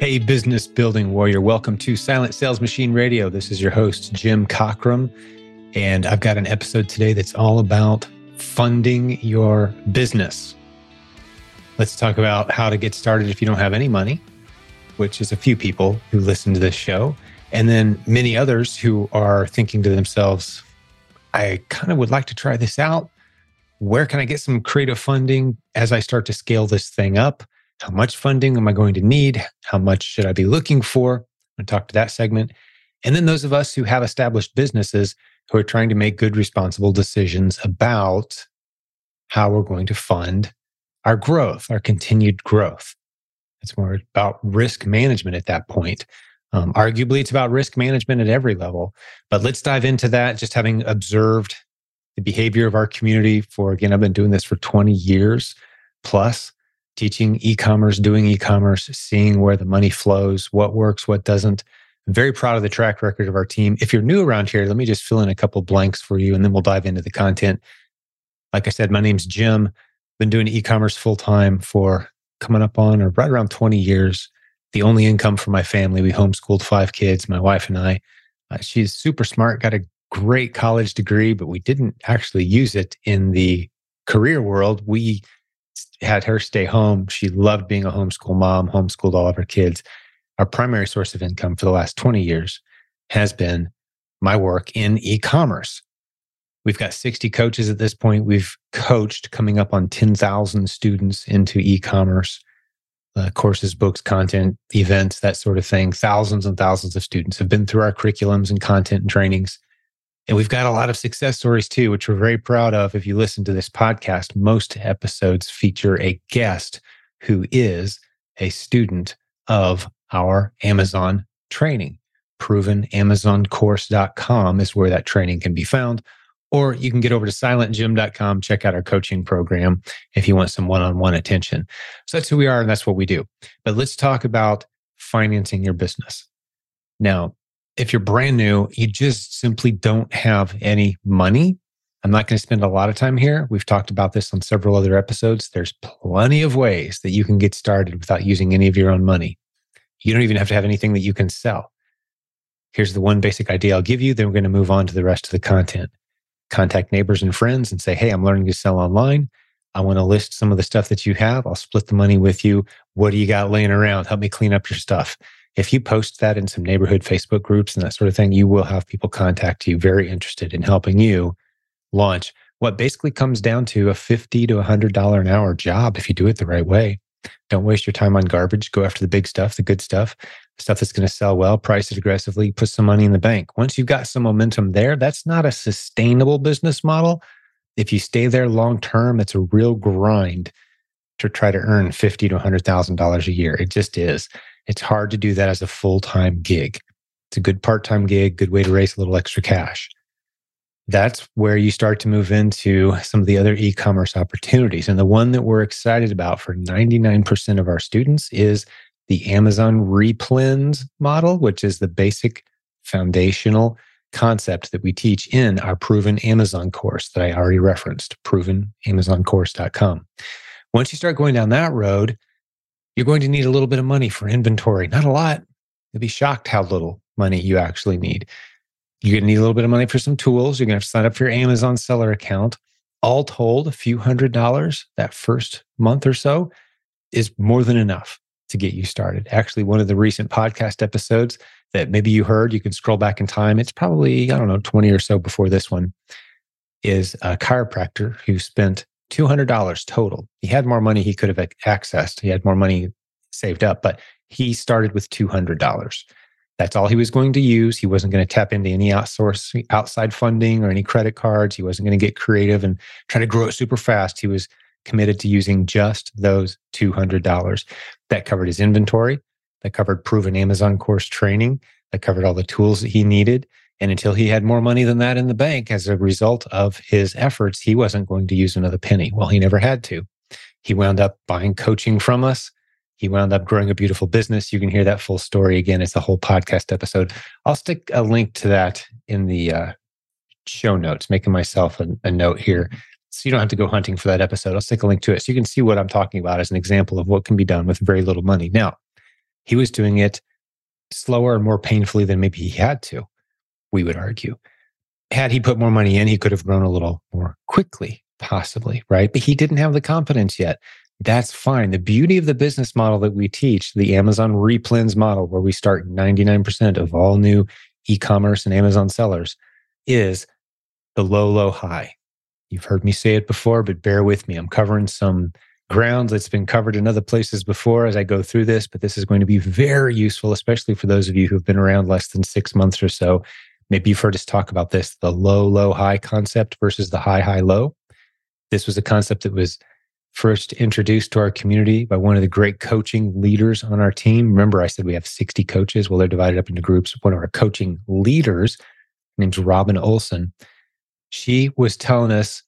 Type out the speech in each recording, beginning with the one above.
Hey, business building warrior. Welcome to Silent Sales Machine Radio. This is your host, Jim Cockrum. And I've got an episode today that's all about funding your business. Let's talk about how to get started if you don't have any money, which is a few people who listen to this show. And then many others who are thinking to themselves, I kind of would like to try this out. Where can I get some creative funding as I start to scale this thing up? How much funding am I going to need? How much should I be looking for? I'm going to talk to that segment. And then those of us who have established businesses who are trying to make good, responsible decisions about how we're going to fund our growth, our continued growth. It's more about risk management at that point. Um, arguably, it's about risk management at every level. But let's dive into that. Just having observed the behavior of our community for, again, I've been doing this for 20 years plus teaching e-commerce, doing e-commerce, seeing where the money flows, what works, what doesn't. I'm very proud of the track record of our team. If you're new around here, let me just fill in a couple blanks for you and then we'll dive into the content. Like I said, my name's Jim. Been doing e-commerce full time for coming up on or right around 20 years. The only income for my family. We homeschooled five kids, my wife and I. Uh, she's super smart, got a great college degree, but we didn't actually use it in the career world. We had her stay home. She loved being a homeschool mom, homeschooled all of her kids. Our primary source of income for the last 20 years has been my work in e commerce. We've got 60 coaches at this point. We've coached coming up on 10,000 students into e commerce, uh, courses, books, content, events, that sort of thing. Thousands and thousands of students have been through our curriculums and content and trainings. And we've got a lot of success stories too, which we're very proud of. If you listen to this podcast, most episodes feature a guest who is a student of our Amazon training. ProvenAmazonCourse.com is where that training can be found. Or you can get over to silentjim.com, check out our coaching program if you want some one on one attention. So that's who we are and that's what we do. But let's talk about financing your business. Now, if you're brand new, you just simply don't have any money. I'm not going to spend a lot of time here. We've talked about this on several other episodes. There's plenty of ways that you can get started without using any of your own money. You don't even have to have anything that you can sell. Here's the one basic idea I'll give you. Then we're going to move on to the rest of the content. Contact neighbors and friends and say, Hey, I'm learning to sell online. I want to list some of the stuff that you have. I'll split the money with you. What do you got laying around? Help me clean up your stuff if you post that in some neighborhood Facebook groups and that sort of thing, you will have people contact you very interested in helping you launch what basically comes down to a 50 to $100 an hour job if you do it the right way. Don't waste your time on garbage. Go after the big stuff, the good stuff, stuff that's going to sell well, price it aggressively, put some money in the bank. Once you've got some momentum there, that's not a sustainable business model. If you stay there long term, it's a real grind to try to earn 50 to $100,000 a year. It just is. It's hard to do that as a full time gig. It's a good part time gig, good way to raise a little extra cash. That's where you start to move into some of the other e commerce opportunities. And the one that we're excited about for 99% of our students is the Amazon Replens model, which is the basic foundational concept that we teach in our proven Amazon course that I already referenced, provenamazoncourse.com. Once you start going down that road, you're going to need a little bit of money for inventory. Not a lot. You'll be shocked how little money you actually need. You're going to need a little bit of money for some tools. You're going to have to sign up for your Amazon seller account. All told, a few hundred dollars that first month or so is more than enough to get you started. Actually, one of the recent podcast episodes that maybe you heard, you can scroll back in time. It's probably, I don't know, 20 or so before this one, is a chiropractor who spent $200 total. He had more money he could have accessed. He had more money saved up, but he started with $200. That's all he was going to use. He wasn't going to tap into any outsource outside funding or any credit cards. He wasn't going to get creative and try to grow it super fast. He was committed to using just those $200. That covered his inventory, that covered proven Amazon course training, that covered all the tools that he needed. And until he had more money than that in the bank as a result of his efforts, he wasn't going to use another penny. Well, he never had to. He wound up buying coaching from us. He wound up growing a beautiful business. You can hear that full story again. It's a whole podcast episode. I'll stick a link to that in the uh, show notes, making myself a, a note here. So you don't have to go hunting for that episode. I'll stick a link to it so you can see what I'm talking about as an example of what can be done with very little money. Now, He was doing it slower and more painfully than maybe he had to, we would argue. Had he put more money in, he could have grown a little more quickly, possibly, right? But he didn't have the confidence yet. That's fine. The beauty of the business model that we teach, the Amazon replens model, where we start 99% of all new e commerce and Amazon sellers, is the low, low, high. You've heard me say it before, but bear with me. I'm covering some ground that's been covered in other places before as I go through this, but this is going to be very useful, especially for those of you who've been around less than six months or so. Maybe you've heard us talk about this the low, low, high concept versus the high, high, low. This was a concept that was first introduced to our community by one of the great coaching leaders on our team. Remember, I said we have 60 coaches. Well, they're divided up into groups. One of our coaching leaders, named Robin Olson, she was telling us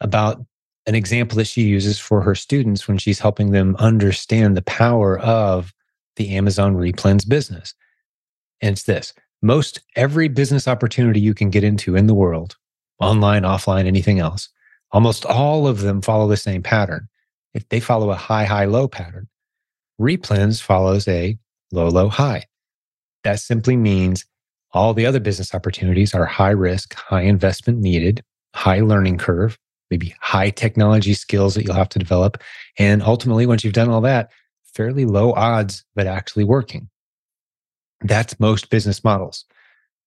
about an example that she uses for her students when she's helping them understand the power of the Amazon replens business. And it's this most every business opportunity you can get into in the world, online, offline, anything else, almost all of them follow the same pattern. If they follow a high, high, low pattern, replens follows a low, low, high. That simply means all the other business opportunities are high risk, high investment needed, high learning curve, maybe high technology skills that you'll have to develop. And ultimately, once you've done all that, fairly low odds but actually working. That's most business models.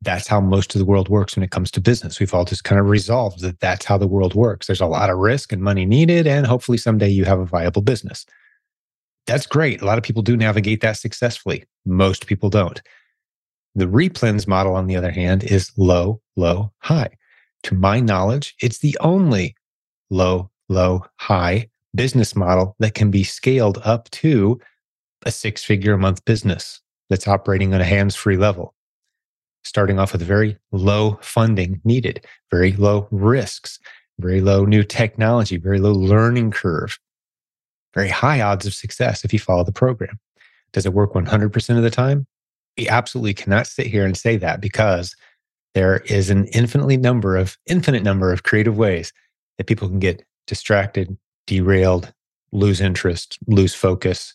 That's how most of the world works when it comes to business. We've all just kind of resolved that that's how the world works. There's a lot of risk and money needed, and hopefully someday you have a viable business. That's great. A lot of people do navigate that successfully. Most people don't. The replens model, on the other hand, is low, low, high. To my knowledge, it's the only low, low, high business model that can be scaled up to a six figure a month business that's operating on a hands free level, starting off with very low funding needed, very low risks, very low new technology, very low learning curve, very high odds of success if you follow the program. Does it work 100% of the time? We absolutely cannot sit here and say that because there is an infinitely number of infinite number of creative ways that people can get distracted, derailed, lose interest, lose focus,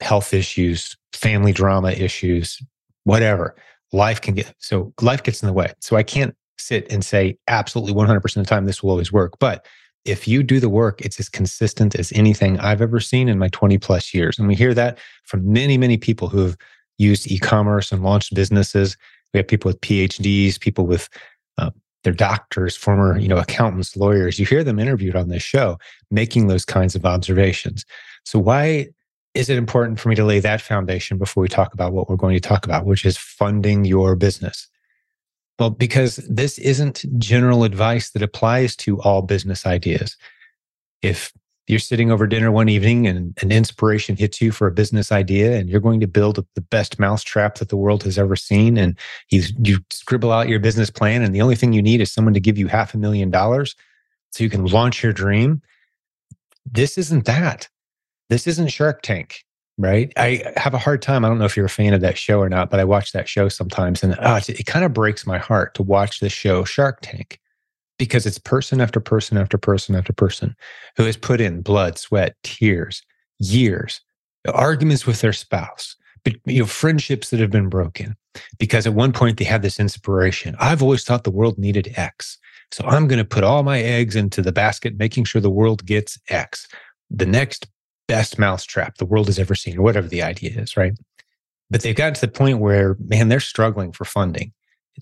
health issues, family drama issues, whatever. Life can get so life gets in the way. So I can't sit and say absolutely 100% of the time this will always work. But if you do the work, it's as consistent as anything I've ever seen in my 20 plus years. And we hear that from many, many people who have used e commerce and launched businesses. We have people with PhDs, people with uh, they're doctors, former, you know, accountants, lawyers. You hear them interviewed on this show making those kinds of observations. So why is it important for me to lay that foundation before we talk about what we're going to talk about, which is funding your business? Well, because this isn't general advice that applies to all business ideas. If you're sitting over dinner one evening and an inspiration hits you for a business idea and you're going to build the best mousetrap that the world has ever seen and you, you scribble out your business plan and the only thing you need is someone to give you half a million dollars so you can launch your dream this isn't that this isn't shark tank right i have a hard time i don't know if you're a fan of that show or not but i watch that show sometimes and oh, it, it kind of breaks my heart to watch the show shark tank because it's person after person after person after person who has put in blood, sweat, tears, years, arguments with their spouse, but you know, friendships that have been broken. Because at one point they had this inspiration. I've always thought the world needed X. So I'm going to put all my eggs into the basket, making sure the world gets X, the next best mousetrap the world has ever seen, or whatever the idea is, right? But they've gotten to the point where, man, they're struggling for funding.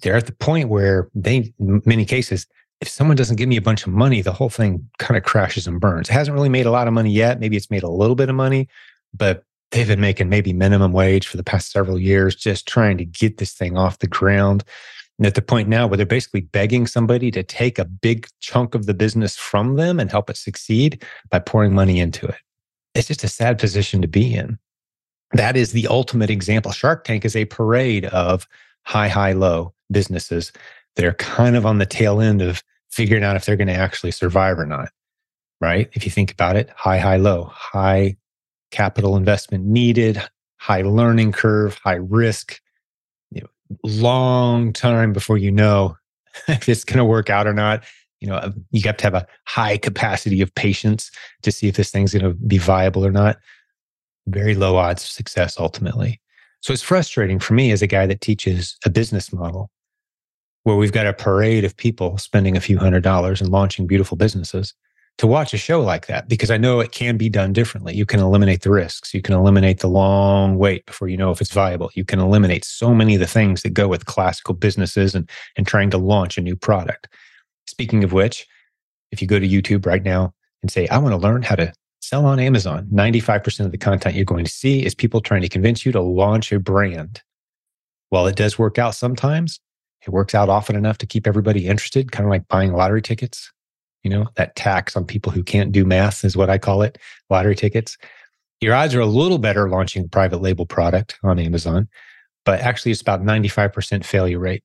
They're at the point where they, in many cases, if someone doesn't give me a bunch of money, the whole thing kind of crashes and burns. It hasn't really made a lot of money yet. Maybe it's made a little bit of money, but they've been making maybe minimum wage for the past several years, just trying to get this thing off the ground. And at the point now where they're basically begging somebody to take a big chunk of the business from them and help it succeed by pouring money into it. It's just a sad position to be in. That is the ultimate example. Shark Tank is a parade of high, high, low businesses that are kind of on the tail end of figuring out if they're going to actually survive or not. Right. If you think about it, high, high, low, high capital investment needed, high learning curve, high risk, you know, long time before you know if it's going to work out or not. You know, you have to have a high capacity of patience to see if this thing's going to be viable or not. very low odds of success ultimately. So it's frustrating for me as a guy that teaches a business model where we've got a parade of people spending a few hundred dollars and launching beautiful businesses to watch a show like that because I know it can be done differently. You can eliminate the risks. You can eliminate the long wait before you know if it's viable. You can eliminate so many of the things that go with classical businesses and, and trying to launch a new product. Speaking of which, if you go to YouTube right now and say, I want to learn how to sell on Amazon, 95% of the content you're going to see is people trying to convince you to launch a brand. While it does work out sometimes, it works out often enough to keep everybody interested, kind of like buying lottery tickets. You know, that tax on people who can't do math is what I call it lottery tickets. Your odds are a little better launching a private label product on Amazon, but actually it's about 95% failure rate.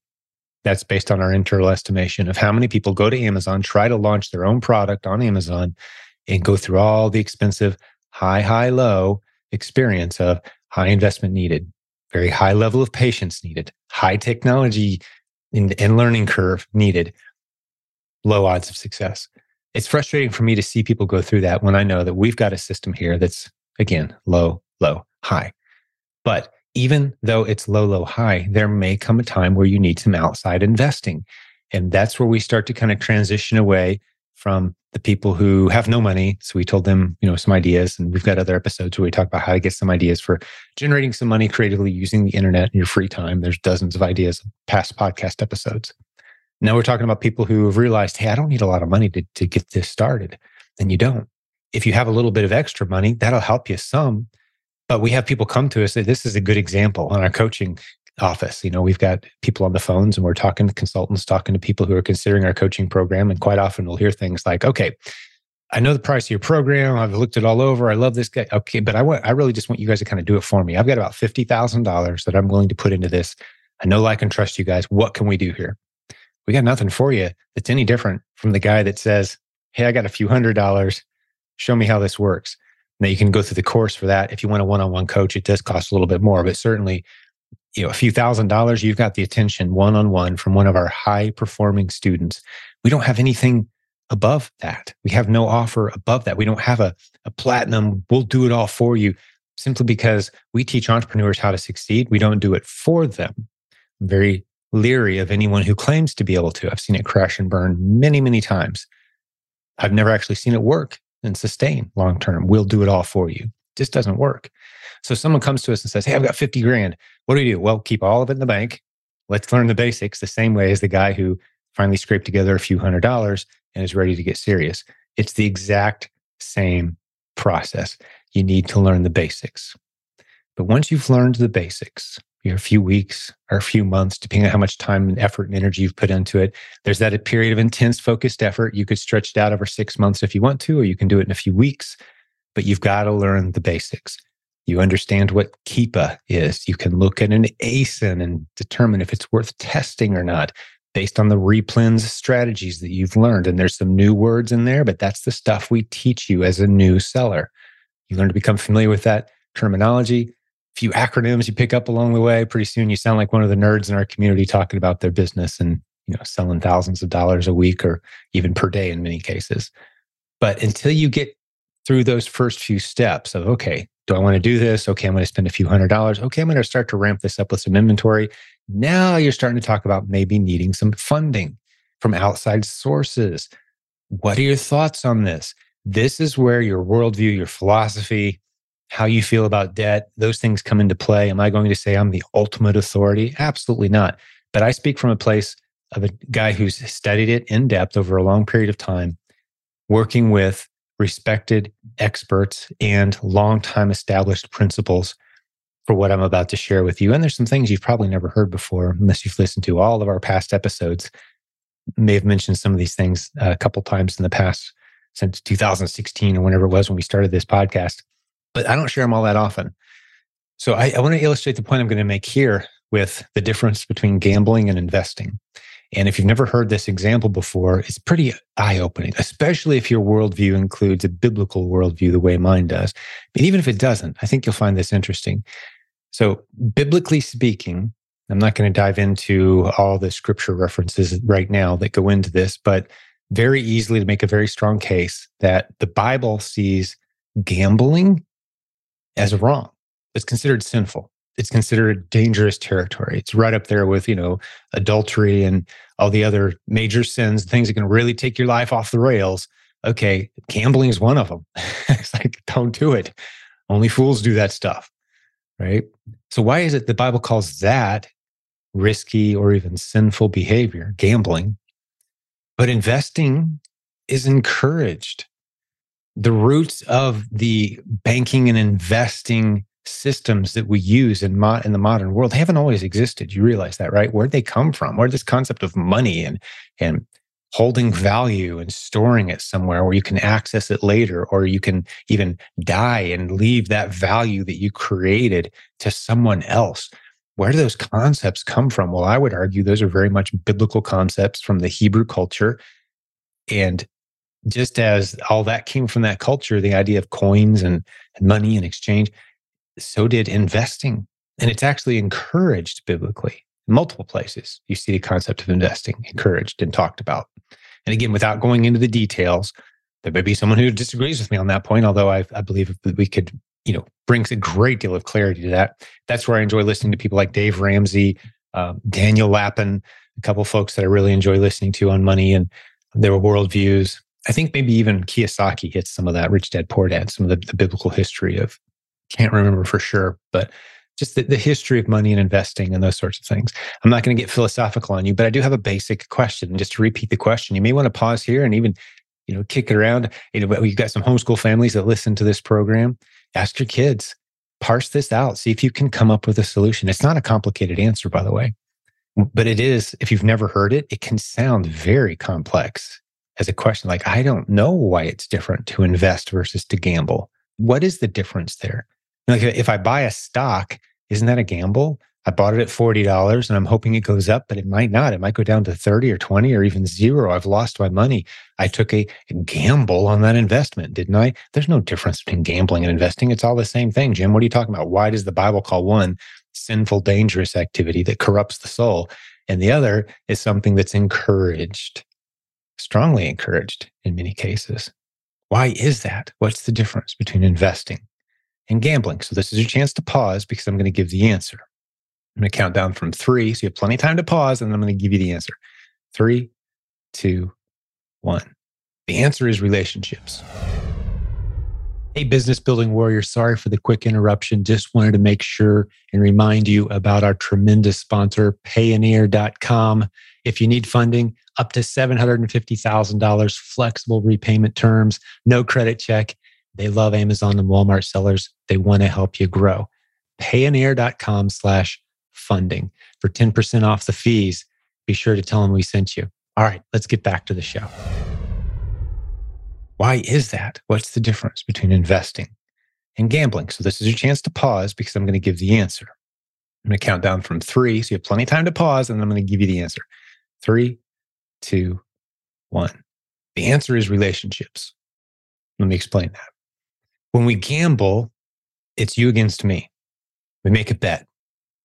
That's based on our internal estimation of how many people go to Amazon, try to launch their own product on Amazon, and go through all the expensive high, high, low experience of high investment needed, very high level of patience needed, high technology and learning curve needed, low odds of success. It's frustrating for me to see people go through that when I know that we've got a system here that's, again, low, low, high. But even though it's low, low, high, there may come a time where you need some outside investing. And that's where we start to kind of transition away from the people who have no money. So we told them, you know, some ideas, and we've got other episodes where we talk about how to get some ideas for generating some money creatively using the internet in your free time. There's dozens of ideas, past podcast episodes. Now we're talking about people who have realized, hey, I don't need a lot of money to, to get this started. And you don't. If you have a little bit of extra money, that'll help you some. But we have people come to us say, this is a good example on our coaching office. You know, we've got people on the phones and we're talking to consultants, talking to people who are considering our coaching program. And quite often we'll hear things like, okay, I know the price of your program. I've looked it all over. I love this guy. Okay, but I want I really just want you guys to kind of do it for me. I've got about fifty thousand dollars that I'm willing to put into this. I know I can trust you guys. What can we do here? We got nothing for you that's any different from the guy that says, Hey, I got a few hundred dollars. Show me how this works. Now you can go through the course for that. If you want a one-on-one coach, it does cost a little bit more, but certainly you know a few thousand dollars you've got the attention one on one from one of our high performing students. We don't have anything above that. We have no offer above that. We don't have a, a platinum we'll do it all for you simply because we teach entrepreneurs how to succeed. We don't do it for them. I'm very leery of anyone who claims to be able to. I've seen it crash and burn many many times. I've never actually seen it work and sustain long term we'll do it all for you just doesn't work so someone comes to us and says, Hey, I've got 50 grand. What do we do? Well, keep all of it in the bank. Let's learn the basics the same way as the guy who finally scraped together a few hundred dollars and is ready to get serious. It's the exact same process. You need to learn the basics. But once you've learned the basics, you know, a few weeks or a few months, depending on how much time and effort and energy you've put into it. There's that period of intense focused effort. You could stretch it out over six months if you want to, or you can do it in a few weeks, but you've got to learn the basics. You understand what Keepa is. You can look at an ASIN and determine if it's worth testing or not based on the replens strategies that you've learned. And there's some new words in there, but that's the stuff we teach you as a new seller. You learn to become familiar with that terminology, few acronyms you pick up along the way. Pretty soon you sound like one of the nerds in our community talking about their business and you know selling thousands of dollars a week or even per day in many cases. But until you get through those first few steps of okay, do I want to do this? Okay, I'm going to spend a few hundred dollars. Okay, I'm going to start to ramp this up with some inventory. Now you're starting to talk about maybe needing some funding from outside sources. What are your thoughts on this? This is where your worldview, your philosophy, how you feel about debt, those things come into play. Am I going to say I'm the ultimate authority? Absolutely not. But I speak from a place of a guy who's studied it in depth over a long period of time, working with respected experts and long-time established principles for what I'm about to share with you. And there's some things you've probably never heard before, unless you've listened to all of our past episodes. May have mentioned some of these things a couple times in the past since 2016 or whenever it was when we started this podcast, but I don't share them all that often. So I, I want to illustrate the point I'm going to make here with the difference between gambling and investing. And if you've never heard this example before, it's pretty eye opening, especially if your worldview includes a biblical worldview the way mine does. But even if it doesn't, I think you'll find this interesting. So, biblically speaking, I'm not going to dive into all the scripture references right now that go into this, but very easily to make a very strong case that the Bible sees gambling as wrong. It's considered sinful. It's considered dangerous territory. It's right up there with, you know, adultery and all the other major sins, things that can really take your life off the rails. Okay, gambling is one of them. it's like, don't do it. Only fools do that stuff. Right. So, why is it the Bible calls that risky or even sinful behavior, gambling? But investing is encouraged. The roots of the banking and investing systems that we use in, mo- in the modern world haven't always existed. You realize that, right? Where'd they come from? Where this concept of money and, and holding value and storing it somewhere where you can access it later, or you can even die and leave that value that you created to someone else. Where do those concepts come from? Well, I would argue those are very much biblical concepts from the Hebrew culture. And just as all that came from that culture, the idea of coins and, and money and exchange, so did investing. And it's actually encouraged biblically. In multiple places, you see the concept of investing encouraged and talked about. And again, without going into the details, there may be someone who disagrees with me on that point, although I, I believe we could, you know, brings a great deal of clarity to that. That's where I enjoy listening to people like Dave Ramsey, um, Daniel Lapin, a couple folks that I really enjoy listening to on money and their worldviews. I think maybe even Kiyosaki hits some of that, Rich Dad Poor Dad, some of the, the biblical history of can't remember for sure, but just the, the history of money and investing and those sorts of things. I'm not going to get philosophical on you, but I do have a basic question. And Just to repeat the question, you may want to pause here and even, you know, kick it around. You know, you've got some homeschool families that listen to this program. Ask your kids, parse this out, see if you can come up with a solution. It's not a complicated answer, by the way, but it is. If you've never heard it, it can sound very complex as a question. Like, I don't know why it's different to invest versus to gamble. What is the difference there? Like if I buy a stock, isn't that a gamble? I bought it at $40 and I'm hoping it goes up, but it might not. It might go down to 30 or 20 or even zero. I've lost my money. I took a gamble on that investment, didn't I? There's no difference between gambling and investing. It's all the same thing. Jim, what are you talking about? Why does the Bible call one sinful, dangerous activity that corrupts the soul? And the other is something that's encouraged, strongly encouraged in many cases. Why is that? What's the difference between investing and gambling. So this is your chance to pause because I'm going to give the answer. I'm going to count down from three. So you have plenty of time to pause and I'm going to give you the answer. Three, two, one. The answer is relationships. Hey, business building warrior, sorry for the quick interruption. Just wanted to make sure and remind you about our tremendous sponsor, Payoneer.com. If you need funding, up to $750,000, flexible repayment terms, no credit check, they love Amazon and Walmart sellers. They want to help you grow. Payoneer.com slash funding for 10% off the fees. Be sure to tell them we sent you. All right, let's get back to the show. Why is that? What's the difference between investing and gambling? So, this is your chance to pause because I'm going to give the answer. I'm going to count down from three. So, you have plenty of time to pause, and I'm going to give you the answer. Three, two, one. The answer is relationships. Let me explain that. When we gamble, it's you against me. We make a bet.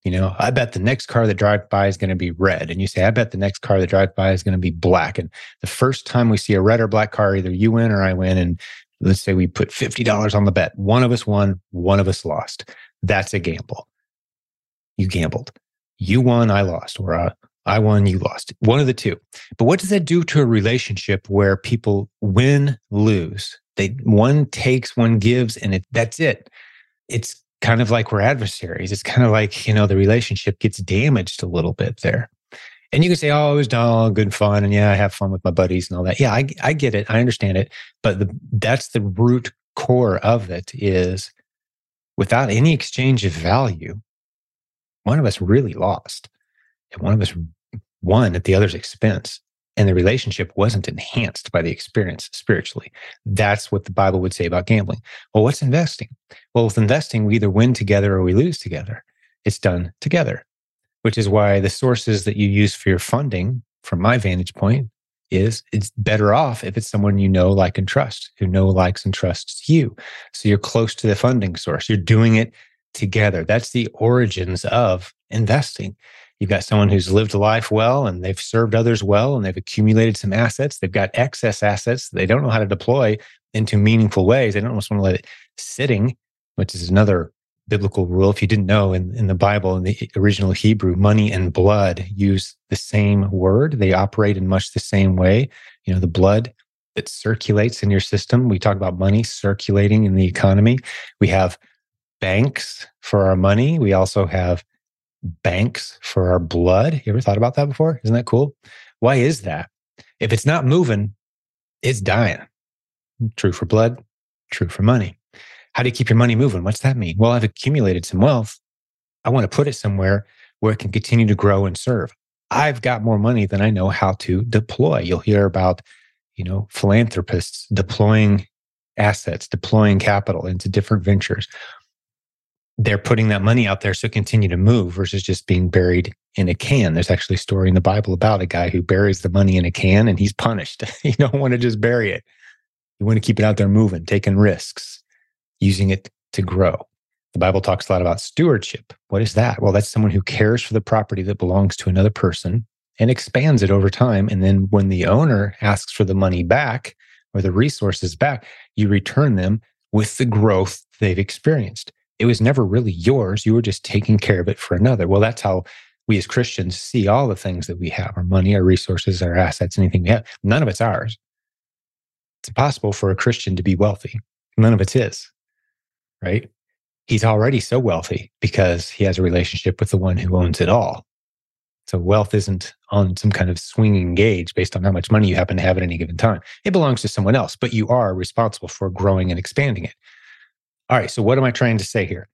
You know, I bet the next car that drives by is going to be red. And you say, I bet the next car that drives by is going to be black. And the first time we see a red or black car, either you win or I win. And let's say we put $50 on the bet. One of us won, one of us lost. That's a gamble. You gambled. You won, I lost, or uh, I won, you lost. One of the two. But what does that do to a relationship where people win, lose? They one takes, one gives, and it, that's it. It's kind of like we're adversaries. It's kind of like, you know, the relationship gets damaged a little bit there. And you can say, oh, it was all good fun. And yeah, I have fun with my buddies and all that. Yeah, I, I get it. I understand it. But the, that's the root core of it is without any exchange of value, one of us really lost and one of us won at the other's expense and the relationship wasn't enhanced by the experience spiritually. That's what the Bible would say about gambling. Well, what's investing? Well, with investing, we either win together or we lose together. It's done together, which is why the sources that you use for your funding, from my vantage point, is it's better off if it's someone you know, like, and trust, who know, likes, and trusts you. So you're close to the funding source. You're doing it together. That's the origins of investing. You've got someone who's lived life well and they've served others well and they've accumulated some assets. They've got excess assets they don't know how to deploy into meaningful ways. They don't just want to let it sitting which is another biblical rule. If you didn't know, in, in the Bible, in the original Hebrew, money and blood use the same word. They operate in much the same way. You know, the blood that circulates in your system. We talk about money circulating in the economy. We have banks for our money. We also have banks for our blood. You ever thought about that before? Isn't that cool? Why is that? If it's not moving, it's dying. True for blood, true for money. How do you keep your money moving? What's that mean? Well, I've accumulated some wealth. I want to put it somewhere where it can continue to grow and serve. I've got more money than I know how to deploy. You'll hear about, you know, philanthropists deploying assets, deploying capital into different ventures. They're putting that money out there so continue to move versus just being buried in a can. There's actually a story in the Bible about a guy who buries the money in a can and he's punished. you don't want to just bury it. You want to keep it out there moving, taking risks using it to grow. The Bible talks a lot about stewardship. What is that? Well, that's someone who cares for the property that belongs to another person and expands it over time. And then when the owner asks for the money back or the resources back, you return them with the growth they've experienced. It was never really yours. You were just taking care of it for another. Well, that's how we as Christians see all the things that we have our money, our resources, our assets, anything we have. None of it's ours. It's impossible for a Christian to be wealthy. None of it's his right? He's already so wealthy because he has a relationship with the one who owns it all. So wealth isn't on some kind of swinging gauge based on how much money you happen to have at any given time. It belongs to someone else, but you are responsible for growing and expanding it. All right. So what am I trying to say here?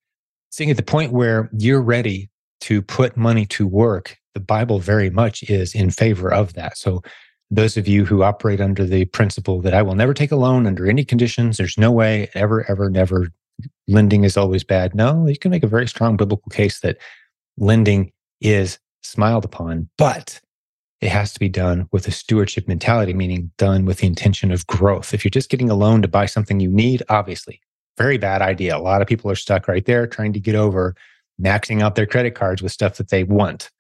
Seeing at the point where you're ready to put money to work, the Bible very much is in favor of that. So those of you who operate under the principle that I will never take a loan under any conditions, there's no way ever, ever, never lending is always bad. No, you can make a very strong biblical case that lending is smiled upon, but it has to be done with a stewardship mentality, meaning done with the intention of growth. If you're just getting a loan to buy something you need, obviously, very bad idea. A lot of people are stuck right there trying to get over maxing out their credit cards with stuff that they want.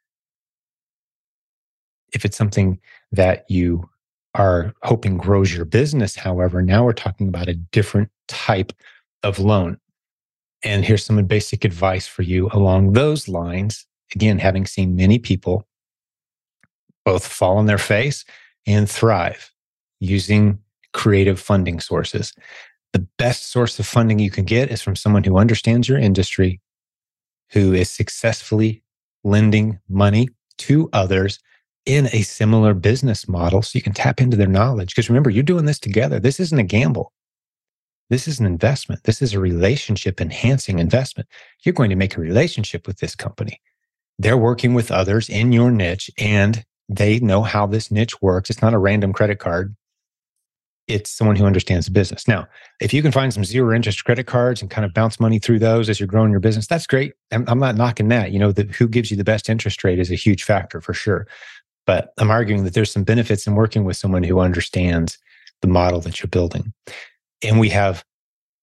If it's something that you are hoping grows your business, however, now we're talking about a different type of loan. And here's some basic advice for you along those lines. Again, having seen many people both fall on their face and thrive using creative funding sources. The best source of funding you can get is from someone who understands your industry, who is successfully lending money to others in a similar business model so you can tap into their knowledge. Because remember, you're doing this together. This isn't a gamble. This is an investment. This is a relationship enhancing investment. You're going to make a relationship with this company. They're working with others in your niche and they know how this niche works. It's not a random credit card. It's someone who understands the business. Now, if you can find some zero interest credit cards and kind of bounce money through those as you're growing your business, that's great. I'm, I'm not knocking that. You know, the, who gives you the best interest rate is a huge factor for sure. But I'm arguing that there's some benefits in working with someone who understands the model that you're building. And we have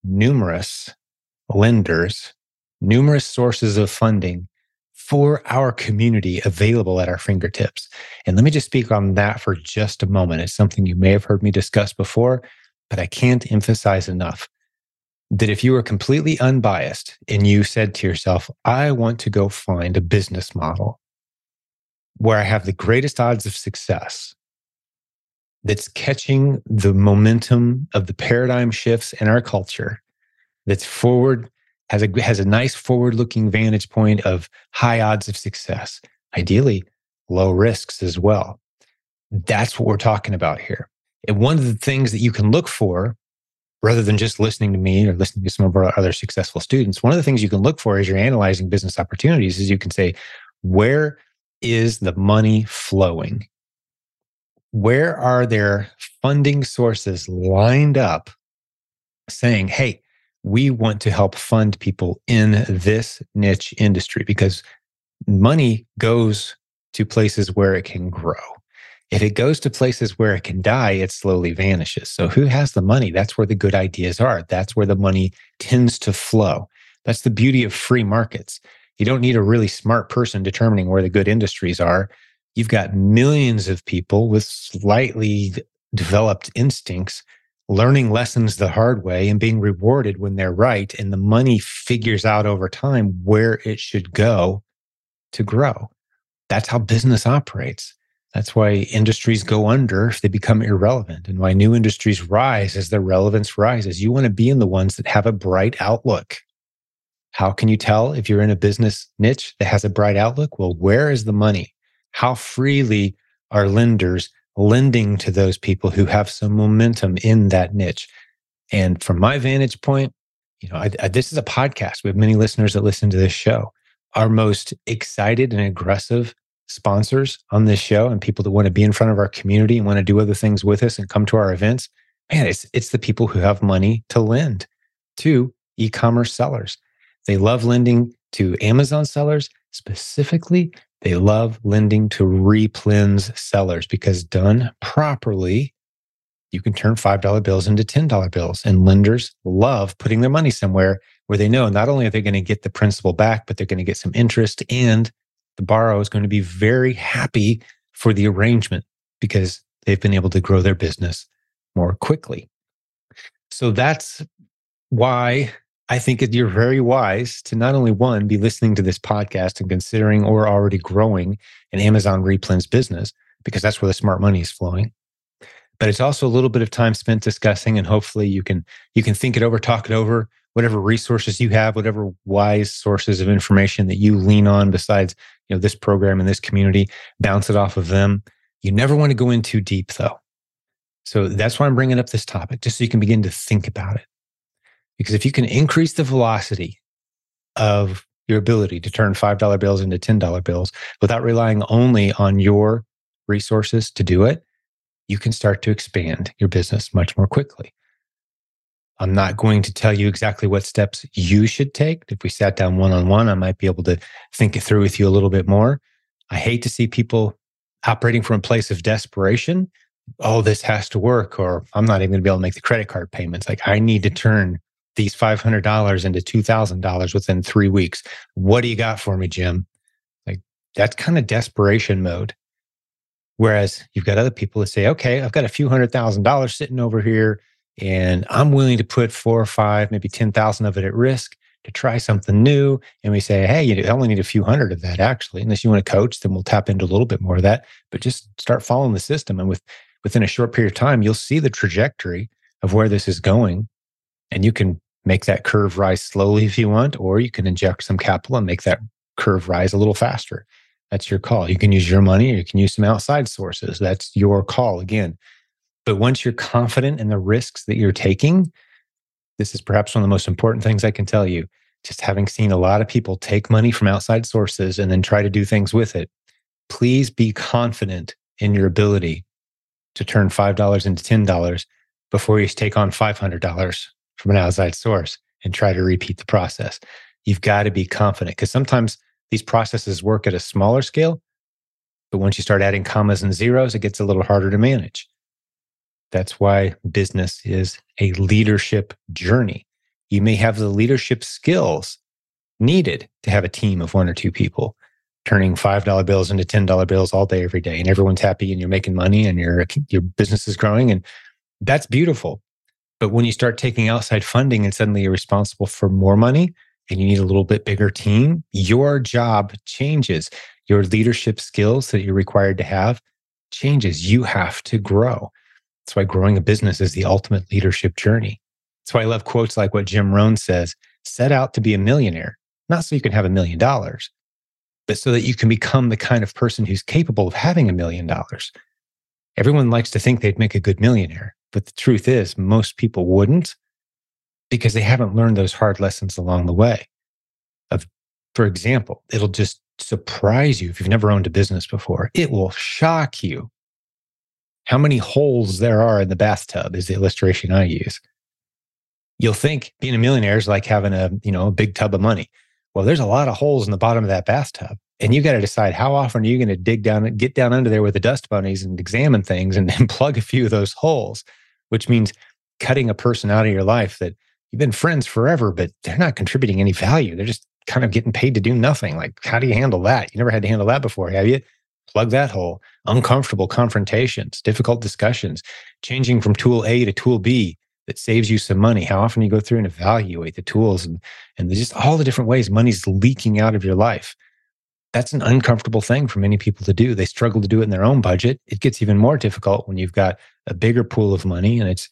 numerous lenders, numerous sources of funding for our community available at our fingertips. And let me just speak on that for just a moment. It's something you may have heard me discuss before, but I can't emphasize enough that if you were completely unbiased and you said to yourself, I want to go find a business model where I have the greatest odds of success, that's catching the momentum of the paradigm shifts in our culture that's forward has a has a nice forward looking vantage point of high odds of success ideally low risks as well. That's what we're talking about here. And one of the things that you can look for rather than just listening to me or listening to some of our other successful students one of the things you can look for as you're analyzing business opportunities is you can say where is the money flowing? Where are their funding sources lined up saying, hey, we want to help fund people in this niche industry because money goes to places where it can grow. If it goes to places where it can die, it slowly vanishes. So, who has the money? That's where the good ideas are. That's where the money tends to flow. That's the beauty of free markets. You don't need a really smart person determining where the good industries are you've got millions of people with slightly developed instincts learning lessons the hard way and being rewarded when they're right. And the money figures out over time where it should go to grow. That's how business operates. That's why industries go under if they become irrelevant and why new industries rise as their relevance rises. You want to be in the ones that have a bright outlook. How can you tell if you're in a business niche that has a bright outlook? Well, where is the money? How freely are lenders lending to those people who have some momentum in that niche? And from my vantage point, you know, I, I, this is a podcast. We have many listeners that listen to this show. Our most excited and aggressive sponsors on this show and people that want to be in front of our community and want to do other things with us and come to our events, man, it's it's the people who have money to lend to e-commerce sellers. They love lending to Amazon sellers. Specifically, they love lending to replens sellers because done properly, you can turn $5 bills into $10 bills. And lenders love putting their money somewhere where they know not only are they going to get the principal back, but they're going to get some interest and the borrower is going to be very happy for the arrangement because they've been able to grow their business more quickly. So that's why I think you're very wise to not only one, be listening to this podcast and considering or already growing an Amazon replens business, because that's where the smart money is flowing. But it's also a little bit of time spent discussing, and hopefully you can you can think it over, talk it over, whatever resources you have, whatever wise sources of information that you lean on besides you know this program and this community, bounce it off of them. You never want to go in too deep though. So that's why I'm bringing up this topic, just so you can begin to think about it. Because if you can increase the velocity of your ability to turn $5 bills into $10 bills without relying only on your resources to do it, you can start to expand your business much more quickly. I'm not going to tell you exactly what steps you should take. If we sat down one on one, I might be able to think it through with you a little bit more. I hate to see people operating from a place of desperation. Oh, this has to work, or I'm not even going to be able to make the credit card payments. Like, I need to turn these $500 into $2,000 within three weeks. What do you got for me, Jim? Like that's kind of desperation mode. Whereas you've got other people that say, okay, I've got a few hundred thousand dollars sitting over here and I'm willing to put four or five, maybe 10,000 of it at risk to try something new. And we say, hey, you only need a few hundred of that actually. Unless you want to coach, then we'll tap into a little bit more of that. But just start following the system. And with within a short period of time, you'll see the trajectory of where this is going. And you can make that curve rise slowly if you want, or you can inject some capital and make that curve rise a little faster. That's your call. You can use your money or you can use some outside sources. That's your call again. But once you're confident in the risks that you're taking, this is perhaps one of the most important things I can tell you. Just having seen a lot of people take money from outside sources and then try to do things with it, please be confident in your ability to turn $5 into $10 before you take on $500 from an outside source and try to repeat the process. You've got to be confident because sometimes these processes work at a smaller scale, but once you start adding commas and zeros, it gets a little harder to manage. That's why business is a leadership journey. You may have the leadership skills needed to have a team of one or two people turning $5 bills into $10 bills all day, every day, and everyone's happy and you're making money and your, your business is growing. And that's beautiful. But when you start taking outside funding and suddenly you're responsible for more money and you need a little bit bigger team, your job changes. Your leadership skills that you're required to have changes. You have to grow. That's why growing a business is the ultimate leadership journey. That's why I love quotes like what Jim Rohn says set out to be a millionaire, not so you can have a million dollars, but so that you can become the kind of person who's capable of having a million dollars. Everyone likes to think they'd make a good millionaire. But the truth is, most people wouldn't because they haven't learned those hard lessons along the way. Of, for example, it'll just surprise you if you've never owned a business before. It will shock you how many holes there are in the bathtub is the illustration I use. You'll think being a millionaire is like having a, you know, a big tub of money. Well, there's a lot of holes in the bottom of that bathtub. And you got to decide how often are you going to dig down and get down under there with the dust bunnies and examine things and, and plug a few of those holes, which means cutting a person out of your life that you've been friends forever, but they're not contributing any value. They're just kind of getting paid to do nothing. Like, how do you handle that? You never had to handle that before, have you? plug that hole. Uncomfortable confrontations, difficult discussions, changing from tool A to tool B that saves you some money. How often do you go through and evaluate the tools and, and just all the different ways money's leaking out of your life. That's an uncomfortable thing for many people to do. They struggle to do it in their own budget. It gets even more difficult when you've got a bigger pool of money and it's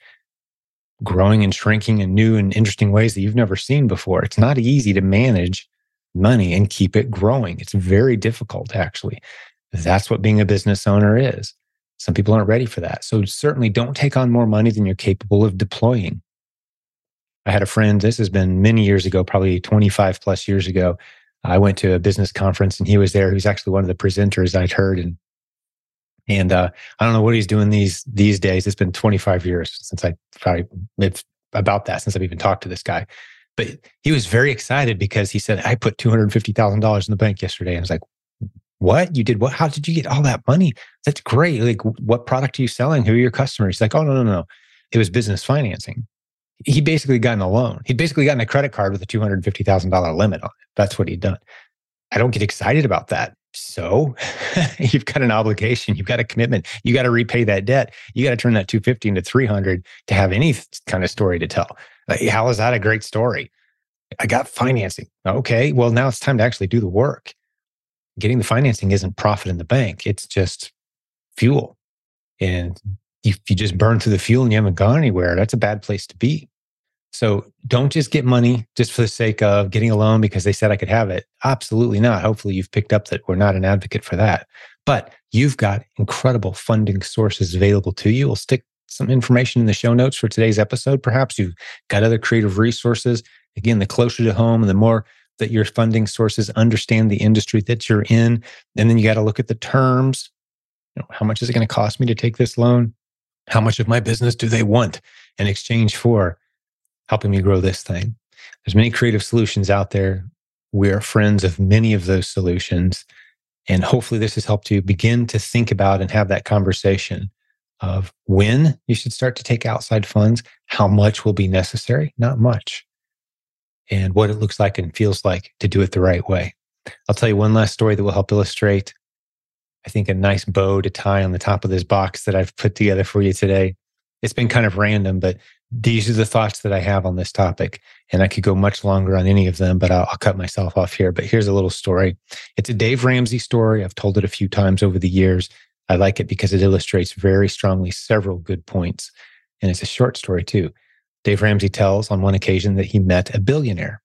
growing and shrinking in new and interesting ways that you've never seen before. It's not easy to manage money and keep it growing. It's very difficult, actually. That's what being a business owner is. Some people aren't ready for that. So certainly don't take on more money than you're capable of deploying. I had a friend, this has been many years ago, probably 25 plus years ago. I went to a business conference and he was there. He was actually one of the presenters I'd heard. And and uh, I don't know what he's doing these these days. It's been 25 years since I probably it's about that since I've even talked to this guy. But he was very excited because he said, I put $250,000 in the bank yesterday. And I was like, what? You did what? How did you get all that money? That's great. Like, what product are you selling? Who are your customers? He's like, oh, no, no, no. It was business financing. He basically gotten a loan. He'd basically gotten a credit card with a $250,000 limit on it. That's what he'd done. I don't get excited about that. So you've got an obligation, you've got a commitment, you got to repay that debt. You got to turn that 250 into 300 to have any kind of story to tell. Like, how is that a great story? I got financing. Okay, well now it's time to actually do the work. Getting the financing isn't profit in the bank, it's just fuel. And if you just burn through the fuel and you haven't gone anywhere, that's a bad place to be. So don't just get money just for the sake of getting a loan because they said I could have it. Absolutely not. Hopefully, you've picked up that we're not an advocate for that. But you've got incredible funding sources available to you. We'll stick some information in the show notes for today's episode. Perhaps you've got other creative resources. Again, the closer to home, and the more that your funding sources understand the industry that you're in. And then you got to look at the terms. You know, how much is it going to cost me to take this loan? How much of my business do they want in exchange for helping me grow this thing. There's many creative solutions out there. We're friends of many of those solutions. And hopefully this has helped you begin to think about and have that conversation of when you should start to take outside funds, how much will be necessary, not much, and what it looks like and feels like to do it the right way. I'll tell you one last story that will help illustrate, I think, a nice bow to tie on the top of this box that I've put together for you today. It's been kind of random, but these are the thoughts that I have on this topic. And I could go much longer on any of them, but I'll, I'll, cut myself off here. But here's a little story. It's a Dave Ramsey story. I've told it a few times over the years. I like it because it illustrates very strongly several good points. And it's a short story too. Dave Ramsey tells on one occasion that he met a billionaire.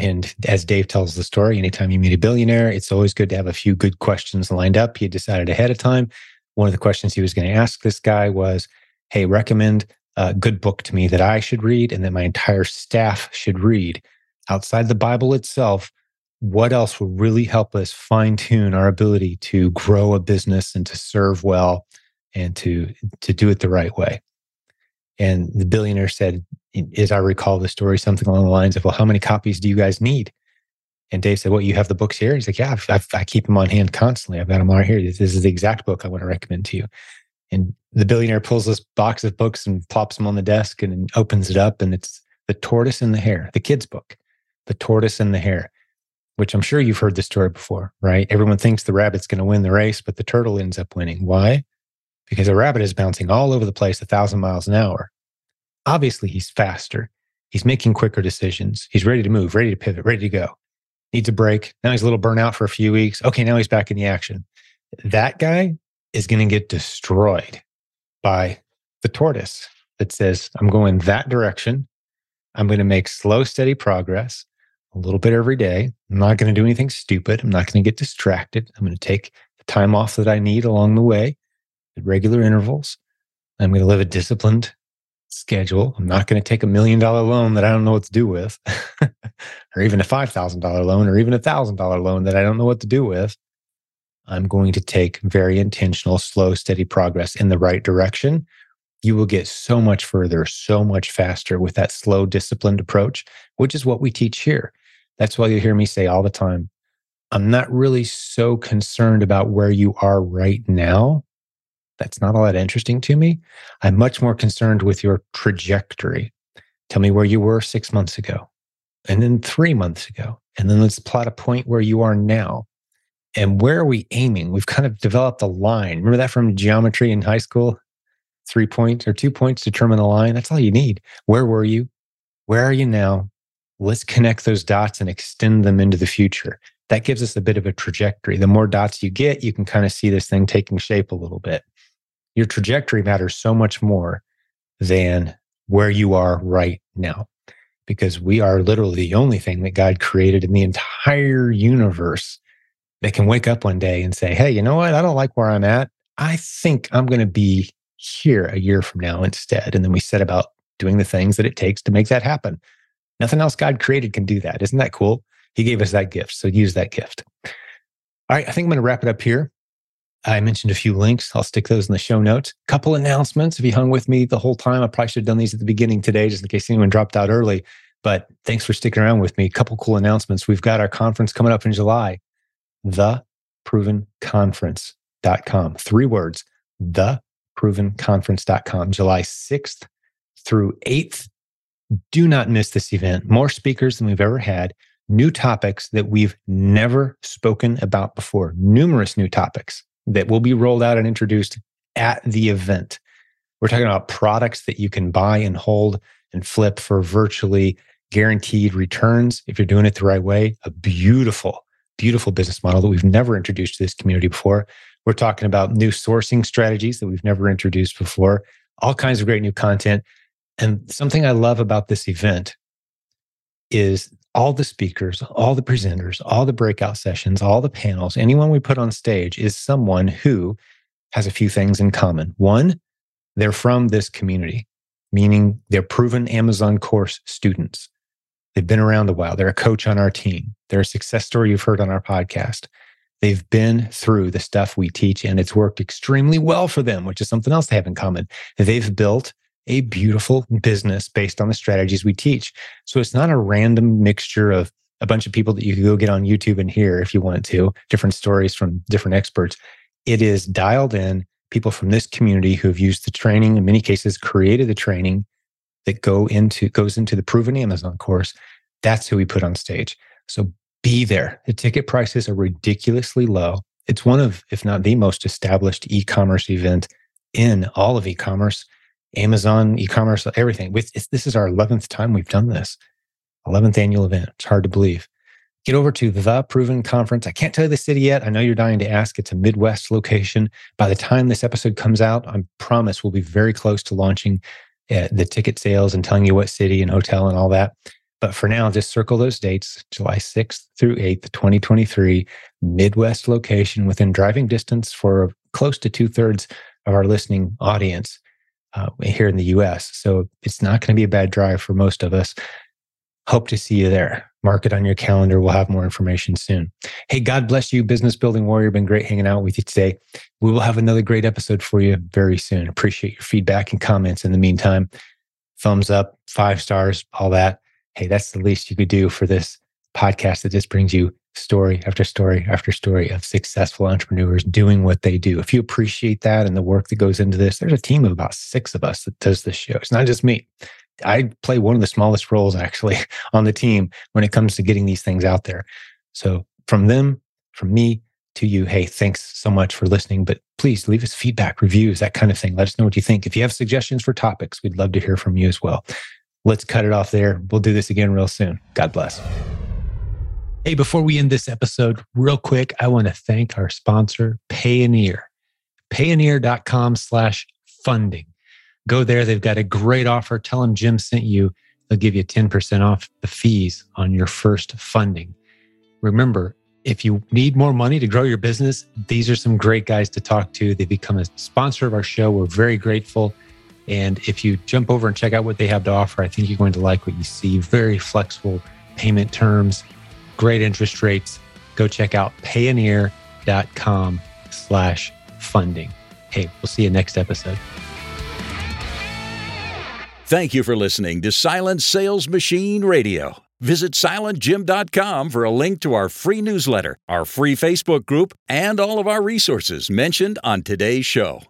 And as Dave tells the story, anytime you meet a billionaire, it's always good to have a few good questions lined up. He had decided ahead of time. One of the questions he was going to ask this guy was, Hey, recommend a good book to me that I should read and that my entire staff should read outside the Bible itself. What else will really help us fine tune our ability to grow a business and to serve well and to, to do it the right way? And the billionaire said, as I recall the story, something along the lines of, Well, how many copies do you guys need? And Dave said, Well, you have the books here? He's like, Yeah, I've, I've, i keep them on hand constantly. I've got them right here. This, this is the exact book I want to recommend to you. And the billionaire pulls this box of books and plops them on the desk and opens it up. And it's The Tortoise and the Hare, the kids' book, The Tortoise and the Hare, which I'm sure you've heard the story before, right? Everyone thinks the rabbit's going to win the race, but the turtle ends up winning. Why? Because a rabbit is bouncing all over the place a thousand miles an hour. Obviously, he's faster. He's making quicker decisions. He's ready to move, ready to pivot, ready to go. Needs a break. Now he's a little burnout for a few weeks. Okay, now he's back in the action. That guy is going to get destroyed by the tortoise that says, I'm going that direction. I'm going to make slow, steady progress a little bit every day. I'm not going to do anything stupid. I'm not going to get distracted. I'm going to take the time off that I need along the way at regular intervals. I'm going to live a disciplined schedule. I'm not going to take a million dollar loan that I don't know what to do with, or even a $5,000 loan, or even a $1,000 loan that I don't know what to do with. I'm going to take very intentional, slow, steady progress in the right direction. You will get so much further, so much faster with that slow, disciplined approach, which is what we teach here. That's why you hear me say all the time I'm not really so concerned about where you are right now. That's not all that interesting to me. I'm much more concerned with your trajectory. Tell me where you were six months ago, and then three months ago. And then let's plot a point where you are now And where are we aiming? We've kind of developed a line. Remember that from geometry in high school? Three points or two points determine the line. That's all you need. Where were you? Where are you now? Let's connect those dots and extend them into the future. That gives us a bit of a trajectory. The more dots you get, you can kind of see this thing taking shape a little bit. Your trajectory matters so much more than where you are right now because we are literally the only thing that God created in the entire universe that can wake up one day and say, Hey, you know what? I don't like where I'm at. I think I'm going to be here a year from now instead. And then we set about doing the things that it takes to make that happen. Nothing else God created can do that. Isn't that cool? He gave us that gift. So use that gift. All right. I think I'm going to wrap it up here. I mentioned a few links. I'll stick those in the show notes. Couple announcements. If you hung with me the whole time, I probably should have done these at the beginning today, just in case anyone dropped out early. But thanks for sticking around with me. A couple cool announcements. We've got our conference coming up in July, theprovenconference.com. Three words, theprovenconference.com, July 6th through 8th. Do not miss this event. More speakers than we've ever had, new topics that we've never spoken about before, numerous new topics that will be rolled out and introduced at the event. We're talking about products that you can buy and hold and flip for virtually guaranteed returns if you're doing it the right way. A beautiful, beautiful business model that we've never introduced to this community before. We're talking about new sourcing strategies that we've never introduced before, all kinds of great new content. And something I love about this event is all the speakers, all the presenters, all the breakout sessions, all the panels, anyone we put on stage is someone who has a few things in common. One, they're from this community, meaning they're proven Amazon course students. They've been around a while. They're a coach on our team. They're a success story you've heard on our podcast. They've been through the stuff we teach and it's worked extremely well for them, which is something else they have in common. They've built a beautiful business based on the strategies we teach. So it's not a random mixture of a bunch of people that you could go get on YouTube and hear if you wanted to, different stories from different experts. It is dialed in people from this community who have used the training, in many cases, created the training that go into goes into the proven Amazon course. That's who we put on stage. So be there. The ticket prices are ridiculously low. It's one of, if not the most established e-commerce event in all of e-commerce, Amazon, e-commerce, everything. With this is our 11th time we've done this. 11th annual event. It's hard to believe. Get over to the Proven Conference. I can't tell you the city yet. I know you're dying to ask. It's a Midwest location. By the time this episode comes out, I promise we'll be very close to launching uh, the ticket sales and telling you what city and hotel and all that. But for now, just circle those dates July 6th through 8th, 2023, Midwest location within driving distance for close to two thirds of our listening audience uh, here in the US. So it's not going to be a bad drive for most of us. Hope to see you there. Mark it on your calendar. We'll have more information soon. Hey, God bless you, business building warrior. Been great hanging out with you today. We will have another great episode for you very soon. Appreciate your feedback and comments in the meantime. Thumbs up, five stars, all that. Hey, that's the least you could do for this podcast that just brings you story after story after story of successful entrepreneurs doing what they do. If you appreciate that and the work that goes into this, there's a team of about six of us that does this show. It's not just me. I play one of the smallest roles actually on the team when it comes to getting these things out there. So from them, from me to you, hey, thanks so much for listening. But please leave us feedback, reviews, that kind of thing. Let us know what you think. If you have suggestions for topics, we'd love to hear from you as well. Let's cut it off there. We'll do this again real soon. God bless. Hey, before we end this episode, real quick, I want to thank our sponsor, Payoneer. Payoneer.com slash funding. Go there. They've got a great offer. Tell them Jim sent you. They'll give you 10% off the fees on your first funding. Remember, if you need more money to grow your business, these are some great guys to talk to. They've become a sponsor of our show. We're very grateful. And if you jump over and check out what they have to offer, I think you're going to like what you see. Very flexible payment terms, great interest rates. Go check out payoneer.com slash funding. Hey, we'll see you next episode. Thank you for listening to Silent Sales Machine Radio. Visit silentjim.com for a link to our free newsletter, our free Facebook group, and all of our resources mentioned on today's show.